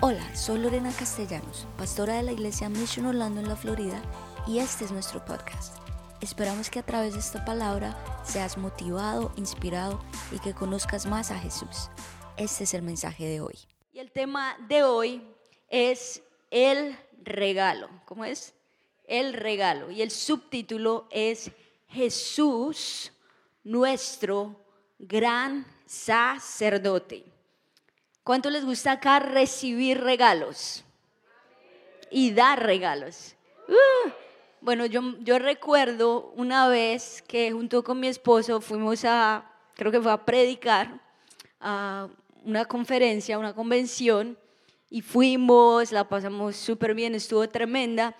Hola, soy Lorena Castellanos, pastora de la iglesia Mission Orlando en la Florida, y este es nuestro podcast. Esperamos que a través de esta palabra seas motivado, inspirado y que conozcas más a Jesús. Este es el mensaje de hoy. Y el tema de hoy es el regalo. ¿Cómo es? El regalo. Y el subtítulo es Jesús, nuestro gran sacerdote. ¿Cuánto les gusta acá recibir regalos? Y dar regalos. Uh, bueno, yo, yo recuerdo una vez que junto con mi esposo fuimos a, creo que fue a predicar a una conferencia, una convención, y fuimos, la pasamos súper bien, estuvo tremenda.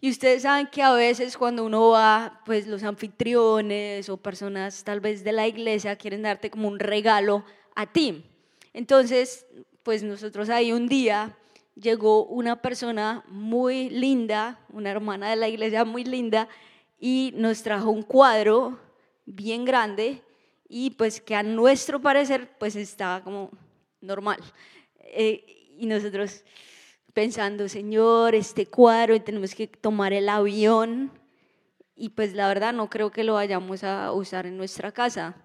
Y ustedes saben que a veces cuando uno va, pues los anfitriones o personas tal vez de la iglesia quieren darte como un regalo a ti. Entonces, pues nosotros ahí un día llegó una persona muy linda, una hermana de la iglesia muy linda, y nos trajo un cuadro bien grande y pues que a nuestro parecer pues estaba como normal. Eh, y nosotros pensando, Señor, este cuadro, tenemos que tomar el avión y pues la verdad no creo que lo vayamos a usar en nuestra casa.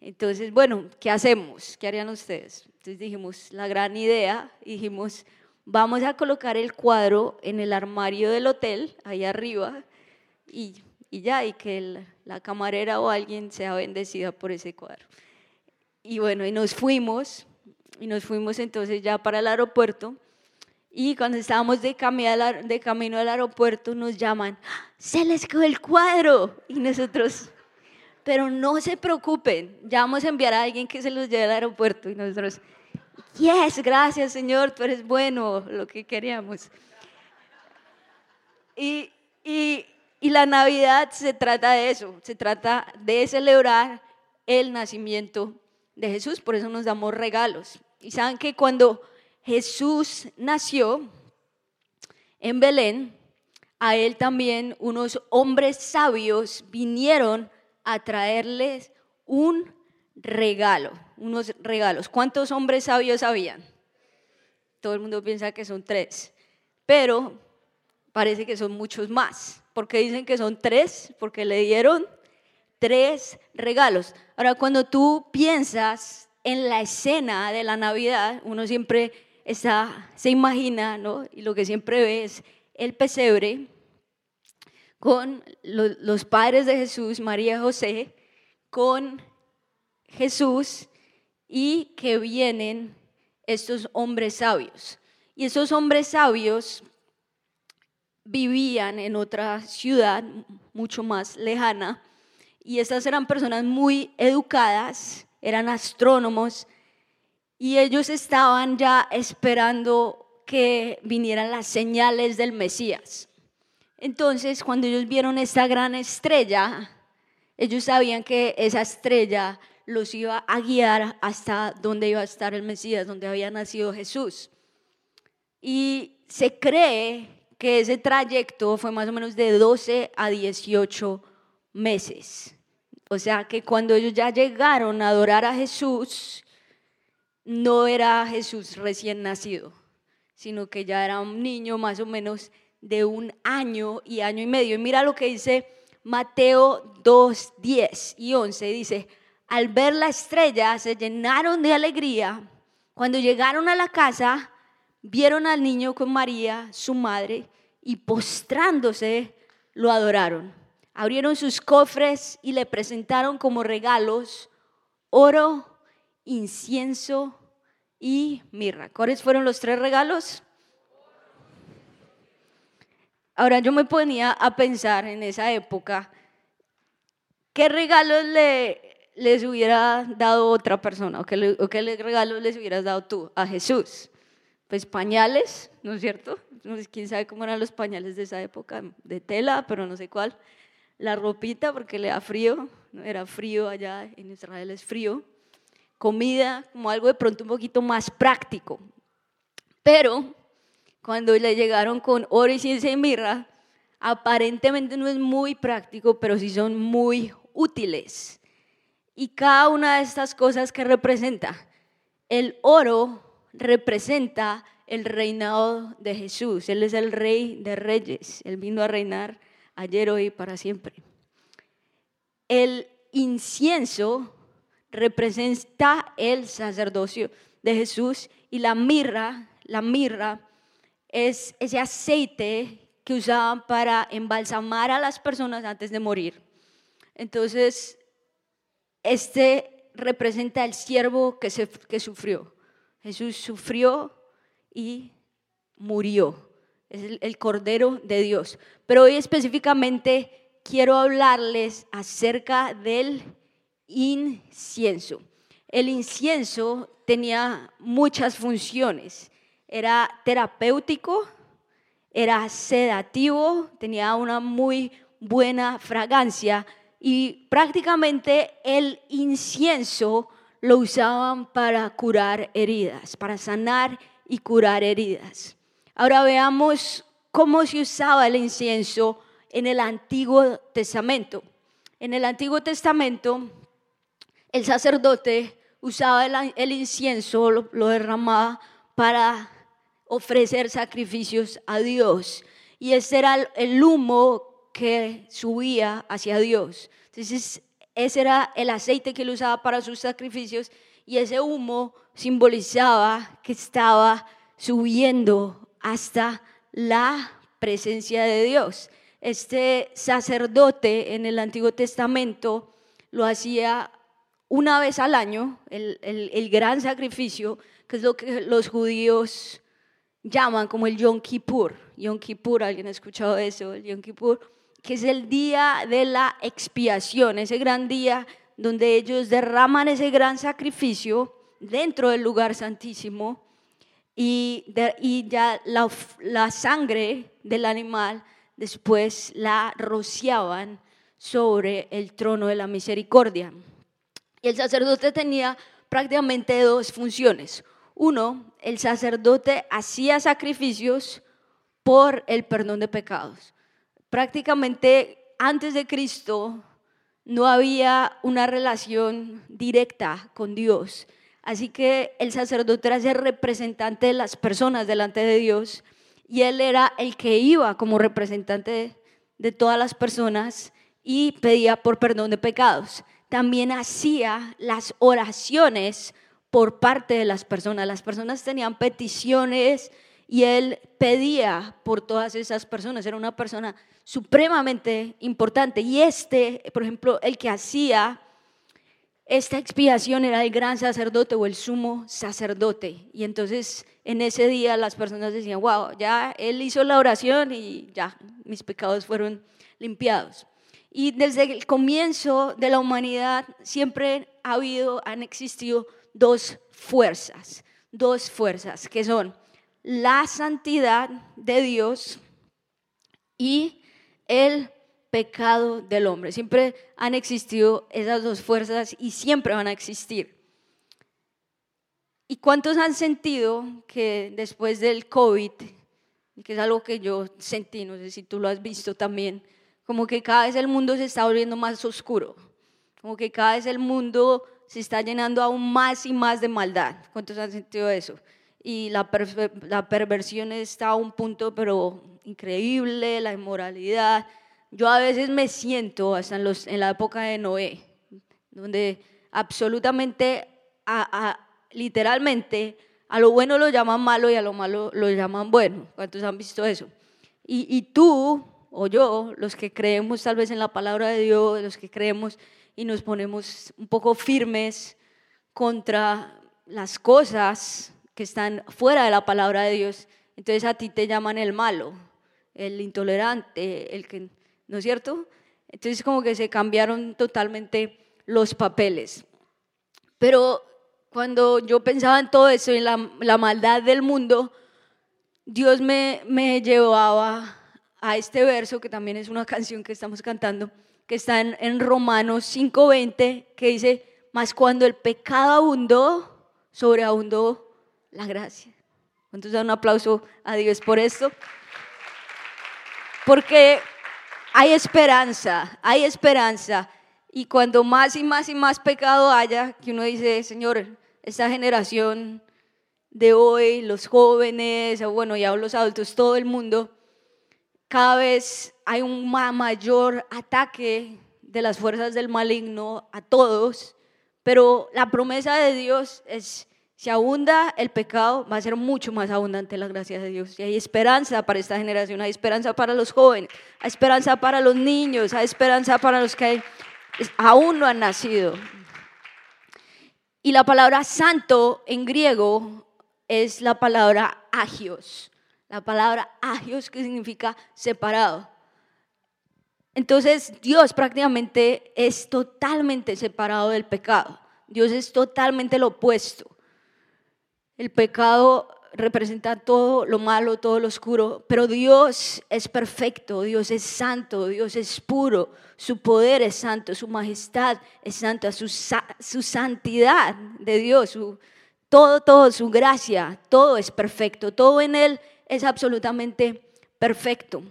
Entonces, bueno, ¿qué hacemos? ¿Qué harían ustedes? Entonces dijimos, la gran idea, dijimos, vamos a colocar el cuadro en el armario del hotel, ahí arriba, y, y ya, y que la camarera o alguien sea bendecida por ese cuadro. Y bueno, y nos fuimos, y nos fuimos entonces ya para el aeropuerto, y cuando estábamos de, de camino al aeropuerto nos llaman, se les quedó el cuadro, y nosotros pero no se preocupen, ya vamos a enviar a alguien que se los lleve al aeropuerto y nosotros, yes, gracias Señor, tú eres bueno, lo que queríamos. Y, y, y la Navidad se trata de eso, se trata de celebrar el nacimiento de Jesús, por eso nos damos regalos. Y saben que cuando Jesús nació en Belén, a él también unos hombres sabios vinieron a traerles un regalo, unos regalos. ¿Cuántos hombres sabios habían? Todo el mundo piensa que son tres, pero parece que son muchos más. ¿Por qué dicen que son tres? Porque le dieron tres regalos. Ahora, cuando tú piensas en la escena de la Navidad, uno siempre está, se imagina, ¿no? Y lo que siempre ve es el pesebre con los padres de Jesús, María y José, con Jesús y que vienen estos hombres sabios. Y esos hombres sabios vivían en otra ciudad mucho más lejana y estas eran personas muy educadas, eran astrónomos y ellos estaban ya esperando que vinieran las señales del Mesías. Entonces, cuando ellos vieron esta gran estrella, ellos sabían que esa estrella los iba a guiar hasta donde iba a estar el Mesías, donde había nacido Jesús. Y se cree que ese trayecto fue más o menos de 12 a 18 meses. O sea que cuando ellos ya llegaron a adorar a Jesús, no era Jesús recién nacido, sino que ya era un niño más o menos de un año y año y medio. Y mira lo que dice Mateo 2, 10 y 11. Dice, al ver la estrella se llenaron de alegría. Cuando llegaron a la casa, vieron al niño con María, su madre, y postrándose lo adoraron. Abrieron sus cofres y le presentaron como regalos oro, incienso y mirra. ¿Cuáles fueron los tres regalos? Ahora yo me ponía a pensar en esa época, ¿qué regalos le, les hubiera dado otra persona? ¿O qué, ¿O qué regalos les hubieras dado tú a Jesús? Pues pañales, ¿no es cierto? Quién sabe cómo eran los pañales de esa época, de tela, pero no sé cuál. La ropita, porque le da frío, era frío allá, en Israel es frío. Comida, como algo de pronto un poquito más práctico. Pero cuando le llegaron con oro y mirra, aparentemente no es muy práctico, pero sí son muy útiles. Y cada una de estas cosas que representa, el oro representa el reinado de Jesús. Él es el rey de reyes. Él vino a reinar ayer, hoy y para siempre. El incienso representa el sacerdocio de Jesús y la mirra, la mirra es ese aceite que usaban para embalsamar a las personas antes de morir. Entonces, este representa el siervo que, se, que sufrió. Jesús sufrió y murió. Es el, el Cordero de Dios. Pero hoy específicamente quiero hablarles acerca del incienso. El incienso tenía muchas funciones. Era terapéutico, era sedativo, tenía una muy buena fragancia y prácticamente el incienso lo usaban para curar heridas, para sanar y curar heridas. Ahora veamos cómo se usaba el incienso en el Antiguo Testamento. En el Antiguo Testamento, el sacerdote usaba el, incienso, lo derramaba para ofrecer sacrificios a Dios. Y ese era el humo que subía hacia Dios. Entonces, ese era el aceite que él usaba para sus sacrificios y ese humo simbolizaba que estaba subiendo hasta la presencia de Dios. Este sacerdote en el Antiguo Testamento lo hacía una vez al año, el, el gran sacrificio, que es lo que los judíos llaman como el Yom Kippur. Yom Kippur, ¿alguien ha escuchado eso? El Yom Kippur que es el día de la expiación, ese gran día donde ellos derraman ese gran sacrificio dentro del lugar santísimo y, ya la, la sangre del animal después la rociaban sobre el trono de la misericordia. Y el sacerdote tenía prácticamente dos funciones. Uno, el sacerdote hacía sacrificios por el perdón de pecados prácticamente antes de Cristo no había una relación directa con Dios. Así que el sacerdote era el representante de las personas delante de Dios y él era el que iba como representante de, todas las personas y pedía por perdón de pecados. También hacía las oraciones por parte de las personas. Las personas tenían peticiones y él pedía por todas esas personas. Era una persona supremamente importante. Y este, por ejemplo, el que hacía esta expiación era el gran sacerdote o el sumo sacerdote. Y entonces en ese día las personas decían, wow, ya él hizo la oración y ya mis pecados fueron limpiados. Y desde el comienzo de la humanidad siempre ha habido, han existido dos fuerzas, dos fuerzas que son la santidad de Dios y el pecado del hombre. Siempre han existido esas dos fuerzas y siempre van a existir. ¿Y cuántos han sentido que después del COVID, que es algo que yo sentí, no sé si tú lo has visto también, como que cada vez el mundo se está volviendo más oscuro, como que cada vez el mundo se está llenando aún más y más de maldad. ¿Cuántos han sentido eso? Y la, la perversión está a un punto, pero increíble, la inmoralidad. Yo a veces me siento, hasta en, los, en la época de Noé, donde absolutamente, literalmente, a lo bueno lo llaman malo y a lo malo lo llaman bueno. ¿Cuántos han visto eso? Y, y tú o yo, los que creemos tal vez en la palabra de Dios, los que creemos y nos ponemos un poco firmes contra las cosas que están fuera de la palabra de Dios, entonces a ti te llaman el malo el intolerante, el que, ¿no es cierto? Entonces como que se cambiaron totalmente los papeles. Pero cuando yo pensaba en todo eso, en la, maldad del mundo, Dios me, me llevaba a este verso, que también es una canción que estamos cantando, que está en, en Romanos 5:20, que dice, mas cuando el pecado abundó, sobreabundó la gracia. Entonces, dan un aplauso a Dios por esto. Porque hay esperanza, hay esperanza. Y cuando más y más y más pecado haya, que uno dice, Señor, esta generación de hoy, los jóvenes, bueno, ya los adultos, todo el mundo, cada vez hay un mayor ataque de las fuerzas del maligno a todos, pero la promesa de Dios es, si abunda el pecado, va a ser mucho más abundante la gracia de Dios. Y hay esperanza para esta generación, hay esperanza para los jóvenes, hay esperanza para los niños, hay esperanza para los que aún no han nacido. Y la palabra santo en griego es la palabra agios. La palabra agios que significa separado. Entonces Dios prácticamente es totalmente separado del pecado. Dios es totalmente lo opuesto. El pecado representa todo lo malo, todo lo oscuro, pero Dios es perfecto, Dios es santo, Dios es puro, su poder es santo, su majestad es santa, su, su santidad de Dios, su, todo, todo, su gracia, todo es perfecto, todo en Él es absolutamente perfecto.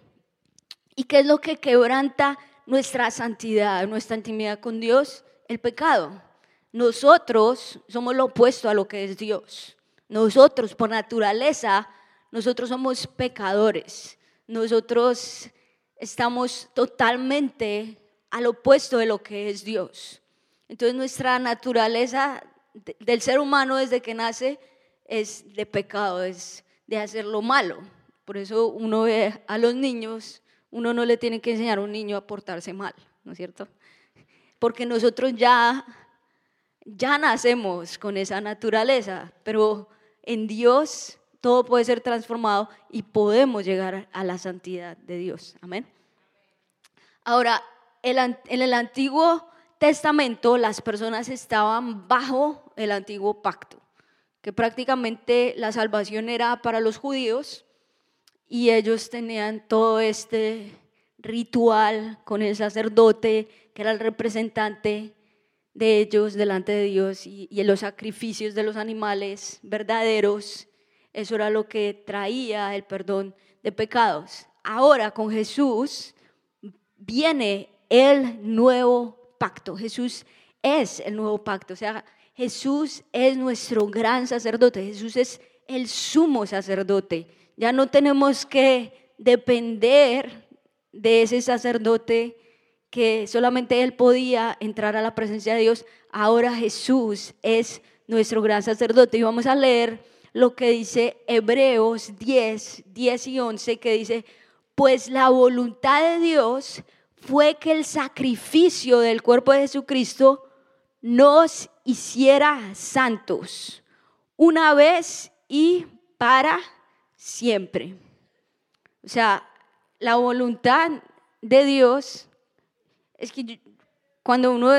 ¿Y qué es lo que quebranta nuestra santidad, nuestra intimidad con Dios? El pecado. Nosotros somos lo opuesto a lo que es Dios. Nosotros, por naturaleza, nosotros somos pecadores. Nosotros estamos totalmente al opuesto de lo que es Dios. Entonces nuestra naturaleza del ser humano desde que nace es de pecado, es de hacer lo malo. Por eso uno ve a los niños, uno no le tiene que enseñar a un niño a portarse mal, ¿no es cierto? Porque nosotros ya, ya nacemos con esa naturaleza, pero en Dios todo puede ser transformado y podemos llegar a la santidad de Dios. Amén. Ahora, en el Antiguo Testamento las personas estaban bajo el antiguo pacto, que prácticamente la salvación era para los judíos y ellos tenían todo este ritual con el sacerdote, que era el representante de ellos delante de Dios y, y los sacrificios de los animales verdaderos. Eso era lo que traía el perdón de pecados. Ahora con Jesús viene el nuevo pacto. Jesús es el nuevo pacto. O sea, Jesús es nuestro gran sacerdote. Jesús es el sumo sacerdote. Ya no tenemos que depender de ese sacerdote que solamente él podía entrar a la presencia de Dios. Ahora Jesús es nuestro gran sacerdote. Y vamos a leer lo que dice Hebreos 10, 10 y 11, que dice, pues la voluntad de Dios fue que el sacrificio del cuerpo de Jesucristo nos hiciera santos una vez y para siempre. O sea, la voluntad de Dios es que cuando uno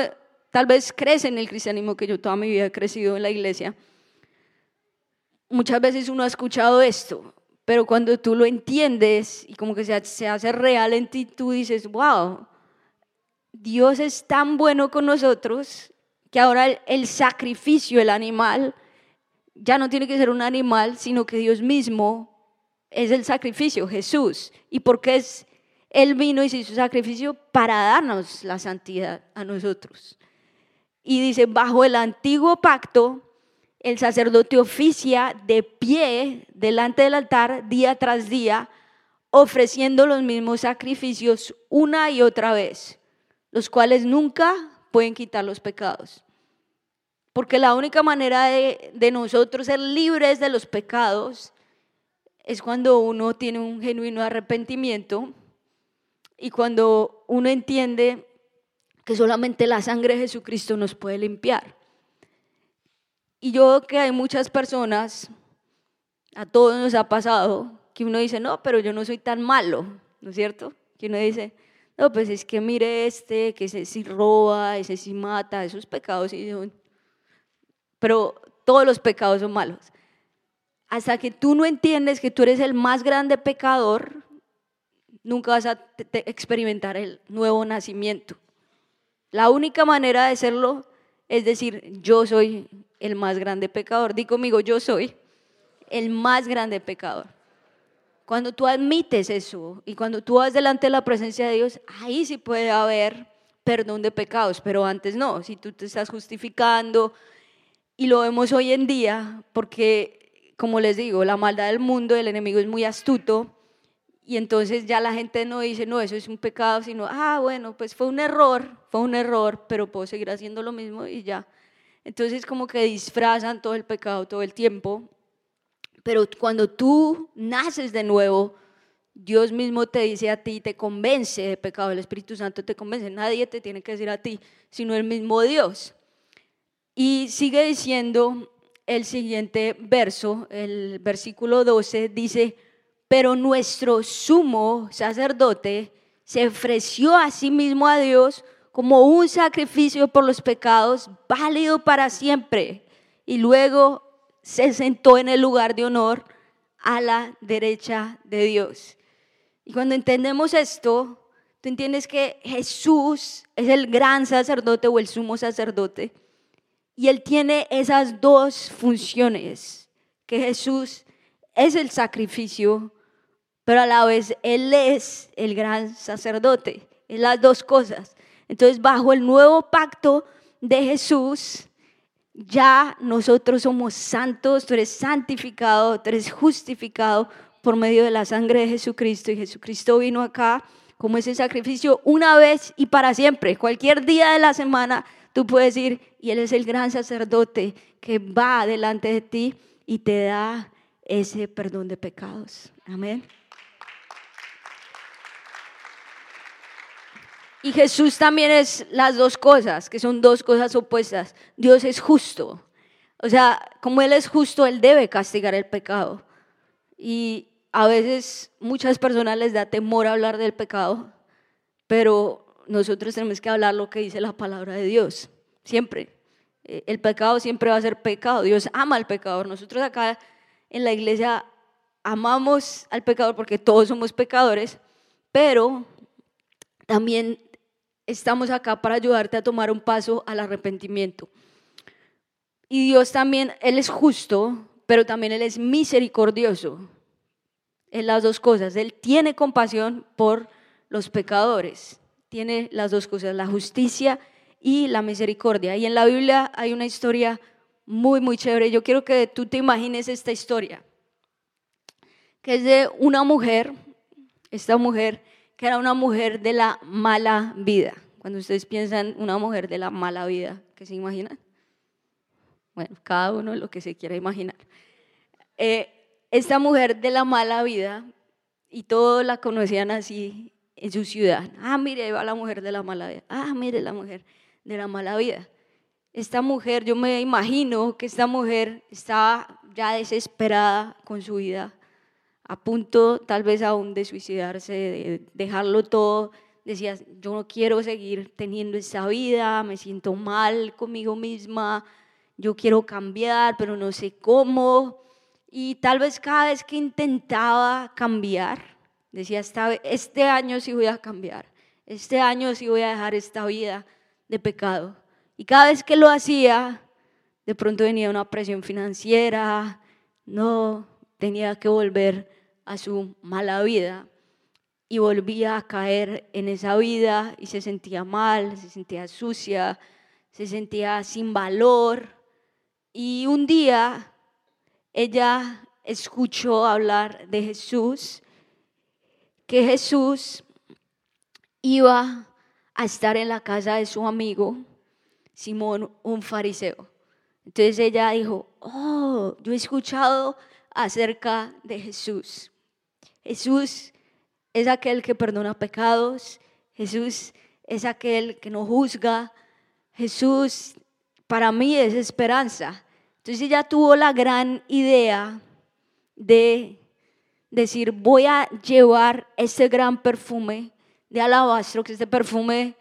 tal vez crece en el cristianismo, que yo toda mi vida he crecido en la iglesia, muchas veces uno ha escuchado esto, pero cuando tú lo entiendes y como que se, hace real en ti, tú dices, wow, Dios es tan bueno con nosotros que ahora el, sacrificio, el animal, ya no tiene que ser un animal, sino que Dios mismo es el sacrificio, Jesús. ¿Y porque es? Él vino y se hizo sacrificio para darnos la santidad a nosotros. Y dice, bajo el antiguo pacto, el sacerdote oficia de pie delante del altar día tras día, ofreciendo los mismos sacrificios una y otra vez, los cuales nunca pueden quitar los pecados. Porque la única manera de, nosotros ser libres de los pecados es cuando uno tiene un genuino arrepentimiento y cuando uno entiende que solamente la sangre de Jesucristo nos puede limpiar. Y yo veo que hay muchas personas, a todos nos ha pasado, que uno dice, no, pero yo no soy tan malo, ¿no es cierto? Que uno dice, no, pues es que mire este, que ese sí roba, ese sí mata, esos pecados sí son... Pero todos los pecados son malos. Hasta que tú no entiendes que tú eres el más grande pecador, nunca vas a experimentar el nuevo nacimiento. La única manera de serlo es decir, yo soy el más grande pecador. Di conmigo, yo soy el más grande pecador. Cuando tú admites eso y cuando tú vas delante de la presencia de Dios, ahí sí puede haber perdón de pecados, pero antes no. Si tú te estás justificando y lo vemos hoy en día, porque como les digo, la maldad del mundo, el enemigo es muy astuto y entonces ya la gente no dice, no, eso es un pecado, sino, ah, bueno, pues fue un error, fue un error, pero puedo seguir haciendo lo mismo y ya. Entonces como que disfrazan todo el pecado todo el tiempo, pero cuando tú naces de nuevo, Dios mismo te dice a ti, te convence de pecado, el Espíritu Santo te convence, nadie te tiene que decir a ti, sino el mismo Dios. Y sigue diciendo el siguiente verso, el versículo 12, dice, pero nuestro sumo sacerdote se ofreció a sí mismo a Dios como un sacrificio por los pecados válido para siempre. Y luego se sentó en el lugar de honor a la derecha de Dios. Y cuando entendemos esto, tú entiendes que Jesús es el gran sacerdote o el sumo sacerdote. Y él tiene esas dos funciones, que Jesús es el sacrificio, pero a la vez Él es el gran sacerdote. Es las dos cosas. Entonces, bajo el nuevo pacto de Jesús, ya nosotros somos santos, tú eres santificado, tú eres justificado por medio de la sangre de Jesucristo y Jesucristo vino acá como ese sacrificio una vez y para siempre. Cualquier día de la semana tú puedes ir y Él es el gran sacerdote que va delante de ti y te da ese perdón de pecados. Amén. Y Jesús también es las dos cosas, que son dos cosas opuestas. Dios es justo. O sea, como Él es justo, Él debe castigar el pecado. Y a veces muchas personas les da temor hablar del pecado, pero nosotros tenemos que hablar lo que dice la palabra de Dios, siempre. Eh, el pecado siempre va a ser pecado, Dios ama al pecador. Nosotros acá en la iglesia amamos al pecador porque todos somos pecadores, pero también estamos acá para ayudarte a tomar un paso al arrepentimiento. Y Dios también, Él es justo, pero también Él es misericordioso en las dos cosas. Él tiene compasión por los pecadores. Tiene las dos cosas, la justicia y la misericordia. Y en la Biblia hay una historia muy, muy chévere. Yo quiero que tú te imagines esta historia, que es de una mujer, esta mujer que era una mujer de la mala vida. Cuando ustedes piensan una mujer de la mala vida, ¿qué se imaginan? Bueno, cada uno lo que se quiera imaginar. Eh, esta mujer de la mala vida, y todos la conocían así en su ciudad. Ah, mire, ahí va la mujer de la mala vida. Ah, mire la mujer de la mala vida. Esta mujer, yo me imagino que esta mujer estaba ya desesperada con su vida, a punto tal vez aún de suicidarse, de dejarlo todo. Decía, yo no quiero seguir teniendo esa vida, me siento mal conmigo misma, yo quiero cambiar, pero no sé cómo. Y tal vez cada vez que intentaba cambiar, decía, este año sí voy a cambiar, este año sí voy a dejar esta vida de pecado. Y cada vez que lo hacía, de pronto venía una presión financiera, no, tenía que volver a su mala vida y volvía a caer en esa vida y se sentía mal, se sentía sucia, se sentía sin valor. Y un día ella escuchó hablar de Jesús, que Jesús iba a estar en la casa de su amigo Simón, un fariseo. Entonces ella dijo, oh, yo he escuchado acerca de Jesús. Jesús es aquel que perdona pecados, Jesús es aquel que no juzga, Jesús para mí es esperanza. Entonces ella tuvo la gran idea de decir, voy a llevar este gran perfume de alabastro, que este perfume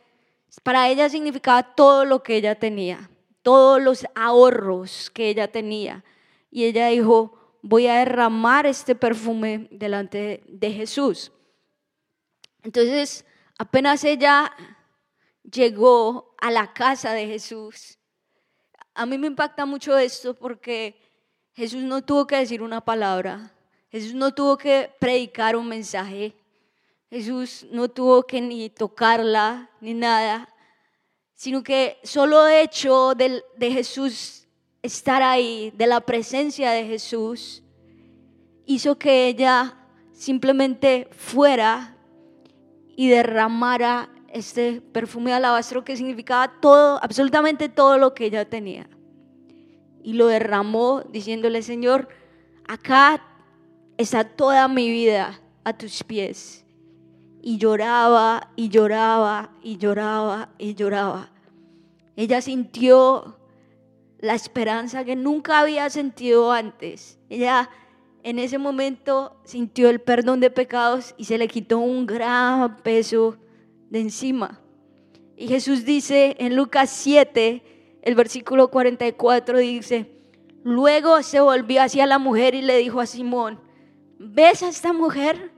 para ella significaba todo lo que ella tenía, todos los ahorros que ella tenía. Y ella dijo, voy a derramar este perfume delante de Jesús. Entonces, apenas ella llegó a la casa de Jesús, a mí me impacta mucho esto porque Jesús no tuvo que decir una palabra, Jesús no tuvo que predicar un mensaje, Jesús no tuvo que ni tocarla ni nada, sino que solo hecho de, de Jesús estar ahí, de la presencia de Jesús, hizo que ella simplemente fuera y derramara este perfume de alabastro que significaba todo, absolutamente todo lo que ella tenía. Y lo derramó diciéndole, Señor, acá está toda mi vida a tus pies. Y lloraba y lloraba y lloraba y lloraba. Ella sintió la esperanza que nunca había sentido antes. Ella en ese momento sintió el perdón de pecados y se le quitó un gran peso de encima. Y Jesús dice en Lucas 7, el versículo 44 dice, luego se volvió hacia la mujer y le dijo a Simón, ¿ves a esta mujer?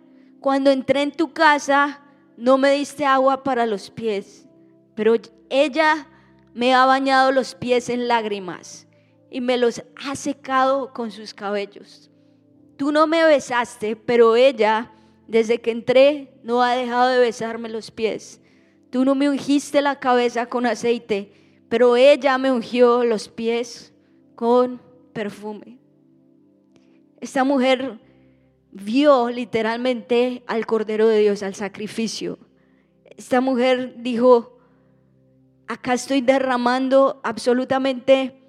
Cuando entré en tu casa no me diste agua para los pies, pero ella me ha bañado los pies en lágrimas y me los ha secado con sus cabellos. Tú no me besaste, pero ella, desde que entré, no ha dejado de besarme los pies. Tú no me ungiste la cabeza con aceite, pero ella me ungió los pies con perfume. Esta mujer vio literalmente al Cordero de Dios, al sacrificio. Esta mujer dijo, acá estoy derramando absolutamente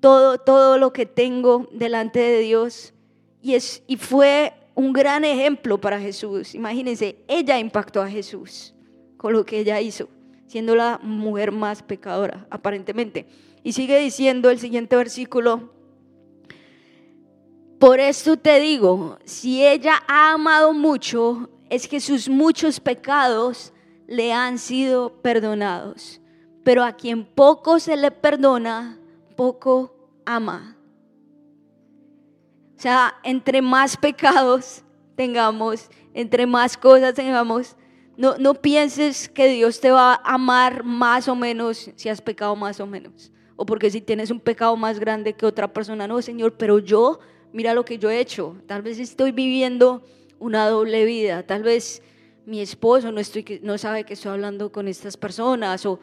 todo, todo lo que tengo delante de Dios. Y, es, y fue un gran ejemplo para Jesús. Imagínense, ella impactó a Jesús con lo que ella hizo, siendo la mujer más pecadora, aparentemente. Y sigue diciendo el siguiente versículo, por esto te digo, si ella ha amado mucho, es que sus muchos pecados le han sido perdonados pero a quien poco se le perdona, poco ama. O sea, entre más pecados tengamos, entre más cosas tengamos, no, no pienses que Dios te va a amar más o menos si has pecado más o menos. O porque si tienes un pecado más grande que otra persona, no, Señor, pero yo, mira lo que yo he hecho. Tal vez estoy viviendo una doble vida. Tal vez mi esposo no, sabe que estoy hablando con estas personas. O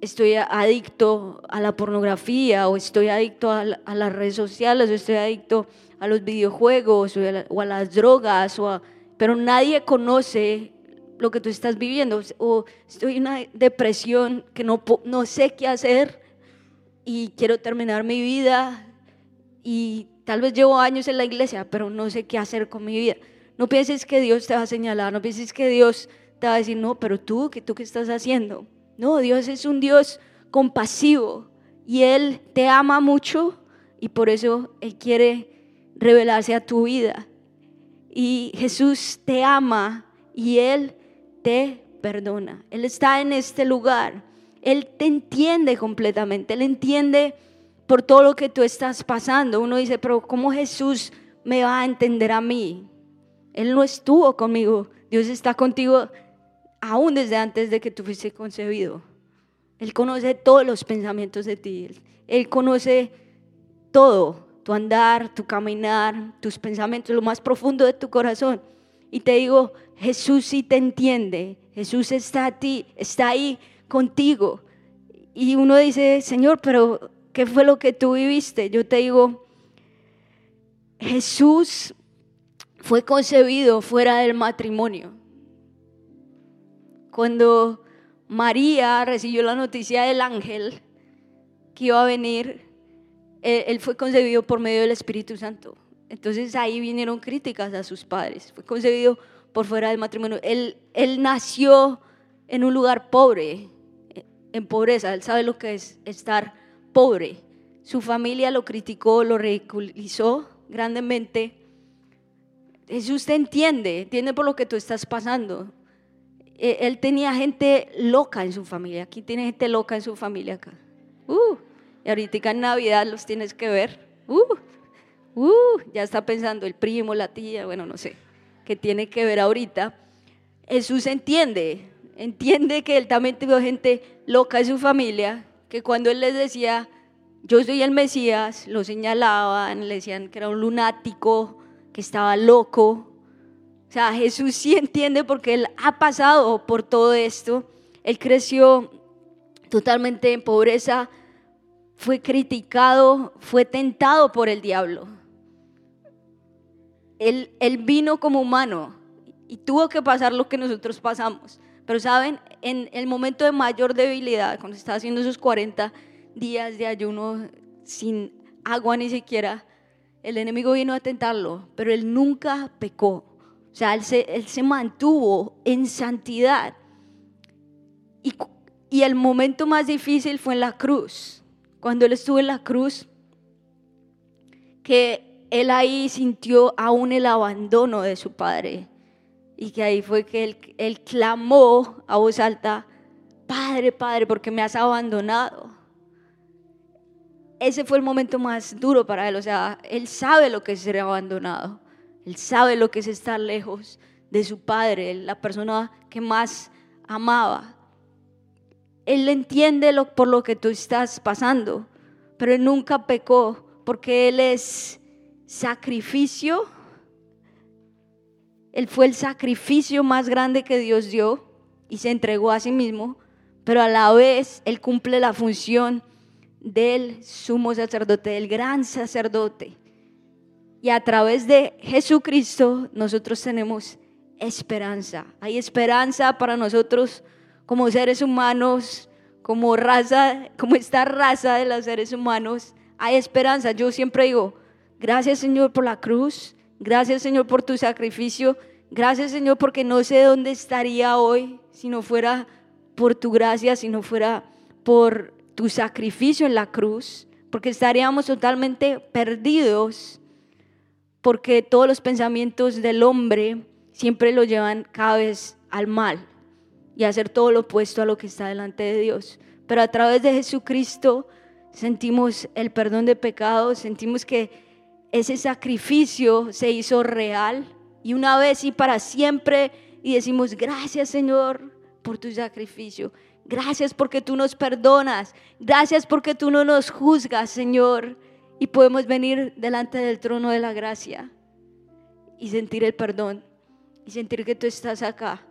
estoy adicto a la pornografía o estoy adicto a, las redes sociales o estoy adicto a los videojuegos o a, las drogas, o pero nadie conoce lo que tú estás viviendo o estoy en una depresión que no, no sé qué hacer y quiero terminar mi vida y tal vez llevo años en la iglesia, pero no sé qué hacer con mi vida. No pienses que Dios te va a señalar, no pienses que Dios te va a decir, no, pero tú, ¿qué, tú qué estás haciendo? No, Dios es un Dios compasivo y Él te ama mucho y por eso Él quiere revelarse a tu vida. Y Jesús te ama y Él te perdona. Él está en este lugar. Él te entiende completamente. Él entiende por todo lo que tú estás pasando. Uno dice, pero ¿cómo Jesús me va a entender a mí? Él no estuvo conmigo. Dios está contigo aún desde antes de que tú fuiste concebido. Él conoce todos los pensamientos de ti. Él conoce todo, tu andar, tu caminar, tus pensamientos, lo más profundo de tu corazón. Y te digo, Jesús sí te entiende. Jesús está a ti, está ahí contigo. Y uno dice, Señor, pero ¿qué fue lo que tú viviste? Yo te digo, Jesús fue concebido fuera del matrimonio. Cuando María recibió la noticia del ángel que iba a venir, él, fue concebido por medio del Espíritu Santo. Entonces ahí vinieron críticas a sus padres. Fue concebido por fuera del matrimonio. Él, él nació en un lugar pobre, en pobreza. Él sabe lo que es estar pobre. Su familia lo criticó, lo ridiculizó grandemente. Jesús te entiende, entiende por lo que tú estás pasando. Eh, él tenía gente loca en su familia. Aquí tiene gente loca en su familia acá. Uh, y ahorita en Navidad los tienes que ver. Uh, uh, ya está pensando el primo, la tía, bueno, no sé, que tiene que ver ahorita. Jesús entiende, entiende que él también tuvo gente loca en su familia, que cuando él les decía, yo soy el Mesías, lo señalaban, le decían que era un lunático, que estaba loco, o sea, Jesús sí entiende porque Él ha pasado por todo esto. Él creció totalmente en pobreza, fue criticado, fue tentado por el diablo. él, él vino como humano y tuvo que pasar lo que nosotros pasamos. Pero saben, en el momento de mayor debilidad, cuando estaba haciendo esos 40 días de ayuno sin agua ni siquiera, el enemigo vino a tentarlo, pero él nunca pecó. O sea, él se, él se mantuvo en santidad. Y, y el momento más difícil fue en la cruz. Cuando él estuvo en la cruz, que él ahí sintió aún el abandono de su padre. Y que ahí fue que él, él clamó a voz alta, Padre, Padre, porque me has abandonado ese fue el momento más duro para él. O sea, él sabe lo que es ser abandonado. Él sabe lo que es estar lejos de su padre, la persona que más amaba. Él entiende lo, por lo que tú estás pasando, pero él nunca pecó porque él es sacrificio. Él fue el sacrificio más grande que Dios dio y se entregó a sí mismo, pero a la vez él cumple la función del sumo sacerdote, del gran sacerdote. Y a través de Jesucristo nosotros tenemos esperanza. Hay esperanza para nosotros como seres humanos, como raza, como esta raza de los seres humanos. Hay esperanza. Yo siempre digo, gracias Señor por la cruz, gracias Señor por tu sacrificio, gracias Señor porque no sé dónde estaría hoy si no fuera por tu gracia, si no fuera por tu sacrificio en la cruz, porque estaríamos totalmente perdidos, porque todos los pensamientos del hombre siempre lo llevan cada vez al mal y a hacer todo lo opuesto a lo que está delante de Dios. Pero a través de Jesucristo sentimos el perdón de pecados, sentimos que ese sacrificio se hizo real y una vez y para siempre y decimos gracias Señor por tu sacrificio. Gracias porque tú nos perdonas. Gracias porque tú no nos juzgas, Señor. Y podemos venir delante del trono de la gracia y sentir el perdón y sentir que tú estás acá.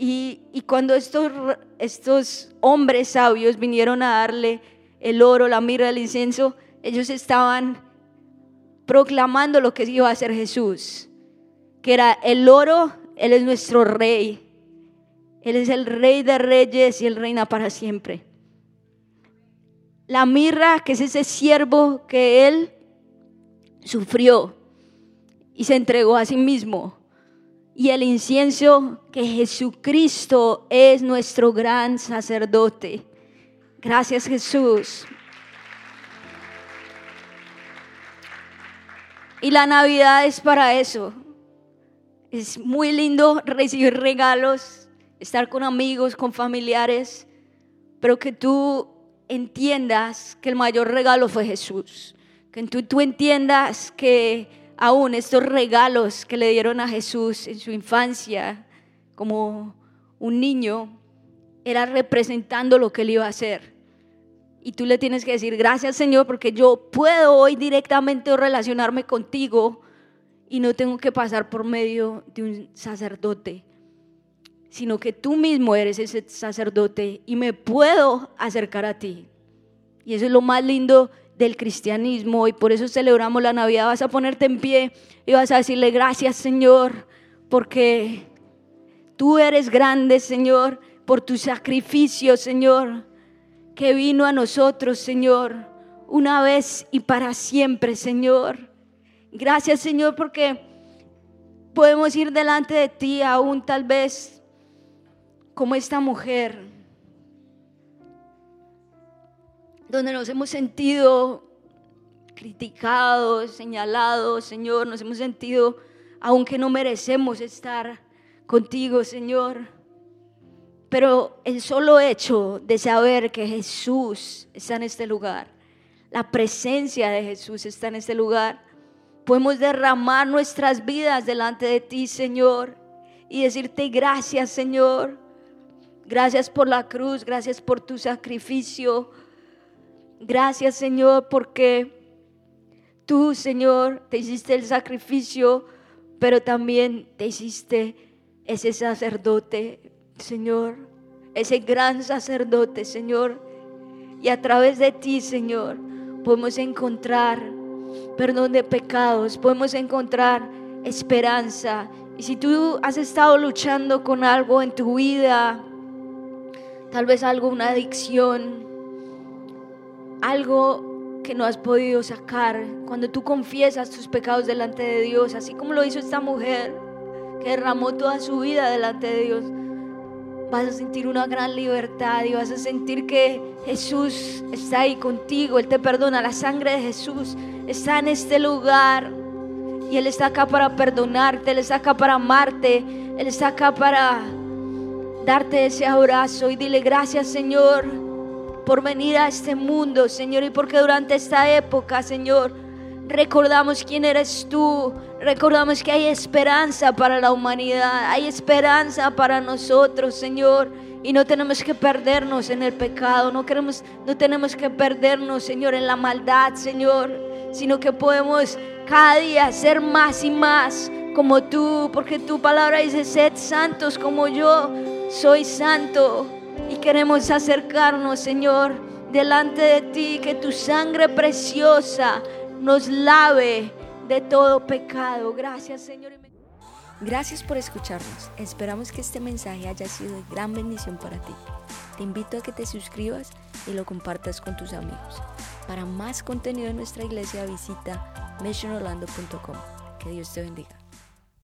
Y, cuando estos, estos hombres sabios vinieron a darle el oro, la mirra, el incienso, ellos estaban proclamando lo que iba a hacer Jesús, que era el oro, Él es nuestro rey, él es el rey de reyes y Él reina para siempre. La mirra, que es ese siervo que Él sufrió y se entregó a sí mismo. Y el incienso, que Jesucristo es nuestro gran sacerdote. Gracias Jesús. Y la Navidad es para eso. Es muy lindo recibir regalos estar con amigos, con familiares, pero que tú entiendas que el mayor regalo fue Jesús, que tú, entiendas que aún estos regalos que le dieron a Jesús en su infancia como un niño, era representando lo que él iba a hacer. Y tú le tienes que decir, gracias Señor, porque yo puedo hoy directamente relacionarme contigo y no tengo que pasar por medio de un sacerdote sino que tú mismo eres ese sacerdote y me puedo acercar a ti. Y eso es lo más lindo del cristianismo y por eso celebramos la Navidad. Vas a ponerte en pie y vas a decirle gracias Señor, porque tú eres grande Señor, por tu sacrificio Señor, que vino a nosotros Señor, una vez y para siempre Señor. Gracias Señor porque podemos ir delante de ti aún tal vez como esta mujer, donde nos hemos sentido criticados, señalados, Señor, nos hemos sentido, aunque no merecemos estar contigo, Señor. Pero el solo hecho de saber que Jesús está en este lugar, la presencia de Jesús está en este lugar, podemos derramar nuestras vidas delante de ti, Señor, y decirte gracias, Señor Gracias por la cruz, gracias por tu sacrificio. Gracias Señor porque tú Señor te hiciste el sacrificio, pero también te hiciste ese sacerdote, Señor, ese gran sacerdote, Señor. Y a través de ti, Señor, podemos encontrar perdón de pecados, podemos encontrar esperanza. Y si tú has estado luchando con algo en tu vida, tal vez algo, una adicción, algo que no has podido sacar, cuando tú confiesas tus pecados delante de Dios, así como lo hizo esta mujer que derramó toda su vida delante de Dios, vas a sentir una gran libertad y vas a sentir que Jesús está ahí contigo, Él te perdona, la sangre de Jesús. Está en este lugar y Él está acá para perdonarte, Él está acá para amarte, Él está acá para darte ese abrazo y dile gracias Señor por venir a este mundo, Señor, y porque durante esta época, Señor, recordamos quién eres tú, recordamos que hay esperanza para la humanidad, hay esperanza para nosotros, Señor. Y no tenemos que perdernos en el pecado, no, queremos, no tenemos que perdernos, Señor, en la maldad, Señor, sino que podemos cada día ser más y más como tú, porque tu palabra dice, sed santos como yo soy santo. Y queremos acercarnos, Señor, delante de ti, que tu sangre preciosa nos lave de todo pecado. Gracias, Señor. Gracias por escucharnos. Esperamos que este mensaje haya sido de gran bendición para ti. Te invito a que te suscribas y lo compartas con tus amigos. Para más contenido en nuestra iglesia visita missionorlando.com. Que Dios te bendiga.